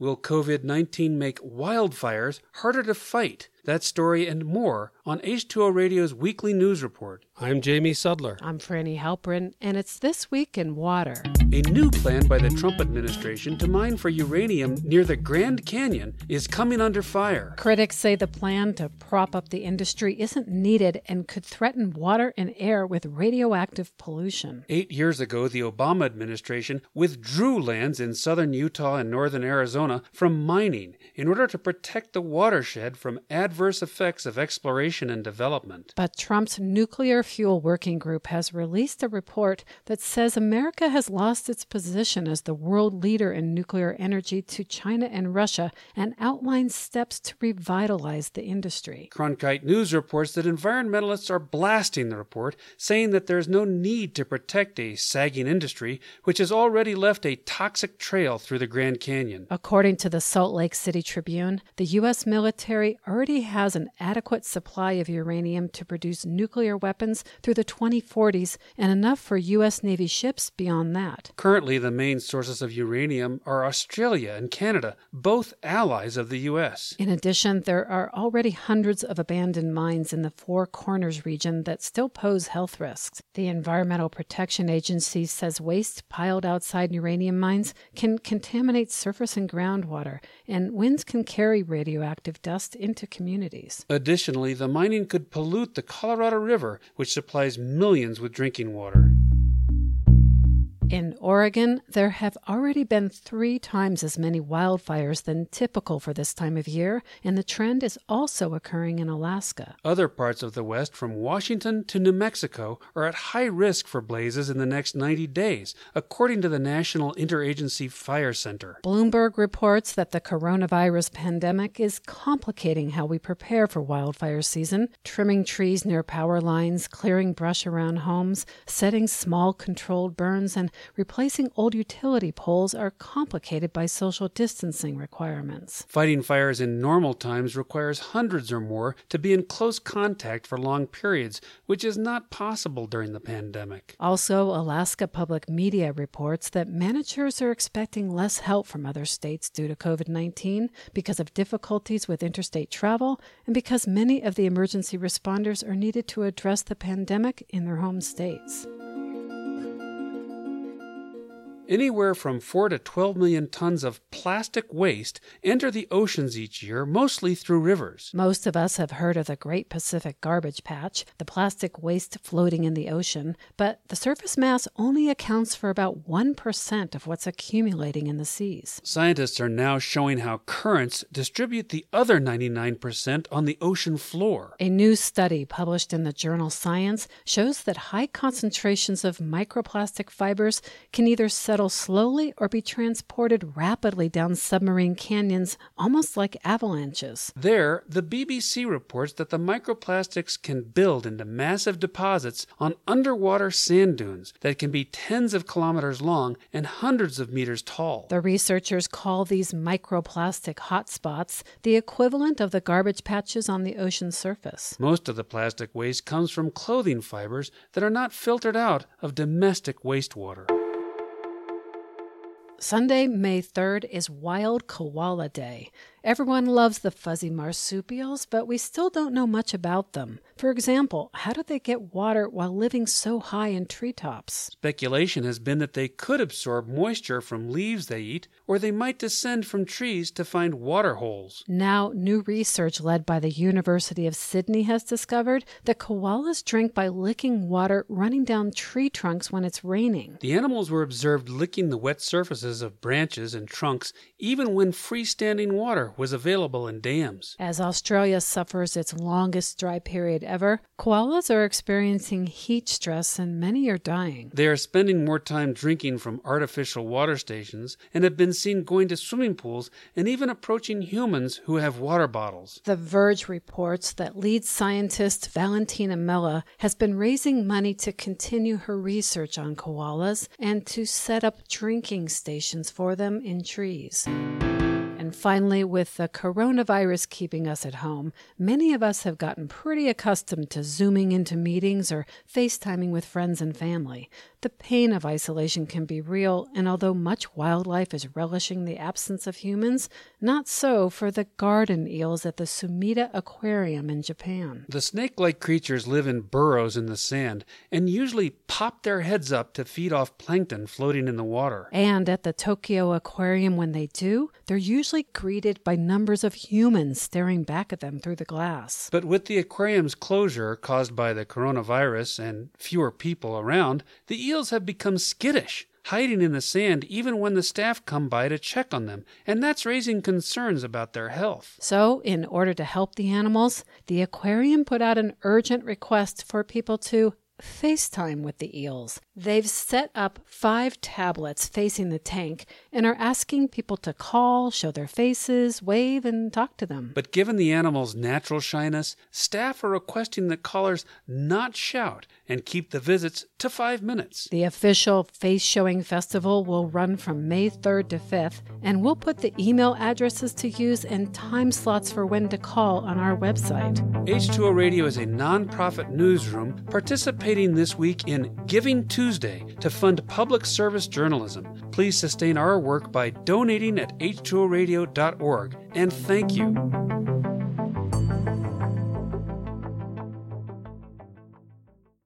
Will COVID 19 make wildfires harder to fight? That story and more on H2O Radio's weekly news report. I'm Jamie Sudler. I'm Frani Halperin, and it's This Week in Water. A new plan by the Trump administration to mine for uranium near the Grand Canyon is coming under fire. Critics say the plan to prop up the industry isn't needed and could threaten water and air with radioactive pollution. Eight years ago, the Obama administration withdrew lands in southern Utah and northern Arizona from mining in order to protect the watershed from adverse adverse effects of exploration and development. But Trump's Nuclear Fuel Working Group has released a report that says America has lost its position as the world leader in nuclear energy to China and Russia and outlines steps to revitalize the industry. Cronkite News reports that environmentalists are blasting the report, saying that there is no need to protect a sagging industry which has already left a toxic trail through the Grand Canyon. According to the Salt Lake City Tribune, the U.S. military already has an adequate supply of uranium to produce nuclear weapons through the 2040s and enough for U.S. Navy ships beyond that. Currently, the main sources of uranium are Australia and Canada, both allies of the U.S. In addition, there are already hundreds of abandoned mines in the Four Corners region that still pose health risks. The Environmental Protection Agency says waste piled outside uranium mines can contaminate surface and groundwater, and winds can carry radioactive dust into communities communities. Additionally, the mining could pollute the Colorado River, which supplies millions with drinking water. In Oregon, there have already been three times as many wildfires than typical for this time of year, and the trend is also occurring in Alaska. Other parts of the West, from Washington to New Mexico, are at high risk for blazes in the next 90 days, according to the National Interagency Fire Center. Bloomberg reports that the coronavirus pandemic is complicating how we prepare for wildfire season, trimming trees near power lines, clearing brush around homes, setting small controlled burns, and replacing old utility poles are complicated by social distancing requirements. Fighting fires in normal times requires hundreds or more to be in close contact for long periods, which is not possible during the pandemic. Also, Alaska Public Media reports that managers are expecting less help from other states due to COVID 19 because of difficulties with interstate travel and because many of the emergency responders are needed to address the pandemic in their home states. Anywhere from 4 to 12 million tons of plastic waste enter the oceans each year, mostly through rivers. Most of us have heard of the Great Pacific Garbage Patch, the plastic waste floating in the ocean, but the surface mass only accounts for about 1% of what's accumulating in the seas. Scientists are now showing how currents distribute the other 99% on the ocean floor. A new study published in the journal Science shows that high concentrations of microplastic fibers can either settle settle slowly or be transported rapidly down submarine canyons, almost like avalanches. There, the BBC reports that the microplastics can build into massive deposits on underwater sand dunes that can be tens of kilometers long and hundreds of meters tall. The researchers call these microplastic hotspots the equivalent of the garbage patches on the ocean surface. Most of the plastic waste comes from clothing fibers that are not filtered out of domestic wastewater. Sunday, May 3rd is Wild Koala Day. Everyone loves the fuzzy marsupials, but we still don't know much about them. For example, how do they get water while living so high in treetops? Speculation has been that they could absorb moisture from leaves they eat, or they might descend from trees to find water holes. Now, new research led by the University of Sydney has discovered that koalas drink by licking water running down tree trunks when it's raining. The animals were observed licking the wet surfaces of branches and trunks even when freestanding water was available in dams. As Australia suffers its longest dry period ever, koalas are experiencing heat stress and many are dying. They are spending more time drinking from artificial water stations and have been seen going to swimming pools and even approaching humans who have water bottles. The Verge reports that lead scientist Valentina Mella has been raising money to continue her research on koalas and to set up drinking stations for them in trees. And finally, with the coronavirus keeping us at home, many of us have gotten pretty accustomed to zooming into meetings or FaceTiming with friends and family. The pain of isolation can be real, and although much wildlife is relishing the absence of humans, not so for the garden eels at the Sumida Aquarium in Japan. The snake like creatures live in burrows in the sand and usually pop their heads up to feed off plankton floating in the water. And at the Tokyo Aquarium, when they do, they're usually greeted by numbers of humans staring back at them through the glass. But with the aquarium's closure caused by the coronavirus and fewer people around, the eels have become skittish, hiding in the sand even when the staff come by to check on them, and that's raising concerns about their health. So, in order to help the animals, the aquarium put out an urgent request for people to FaceTime with the eels. They've set up five tablets facing the tank and are asking people to call, show their faces, wave, and talk to them. But given the animals' natural shyness, staff are requesting that callers not shout and keep the visits to five minutes. The official face showing festival will run from May 3rd to 5th, and we'll put the email addresses to use and time slots for when to call on our website. H2O Radio is a nonprofit newsroom participating this week in Giving Tuesday to fund public service journalism. Please sustain our work by donating at h2oradio.org. And thank you.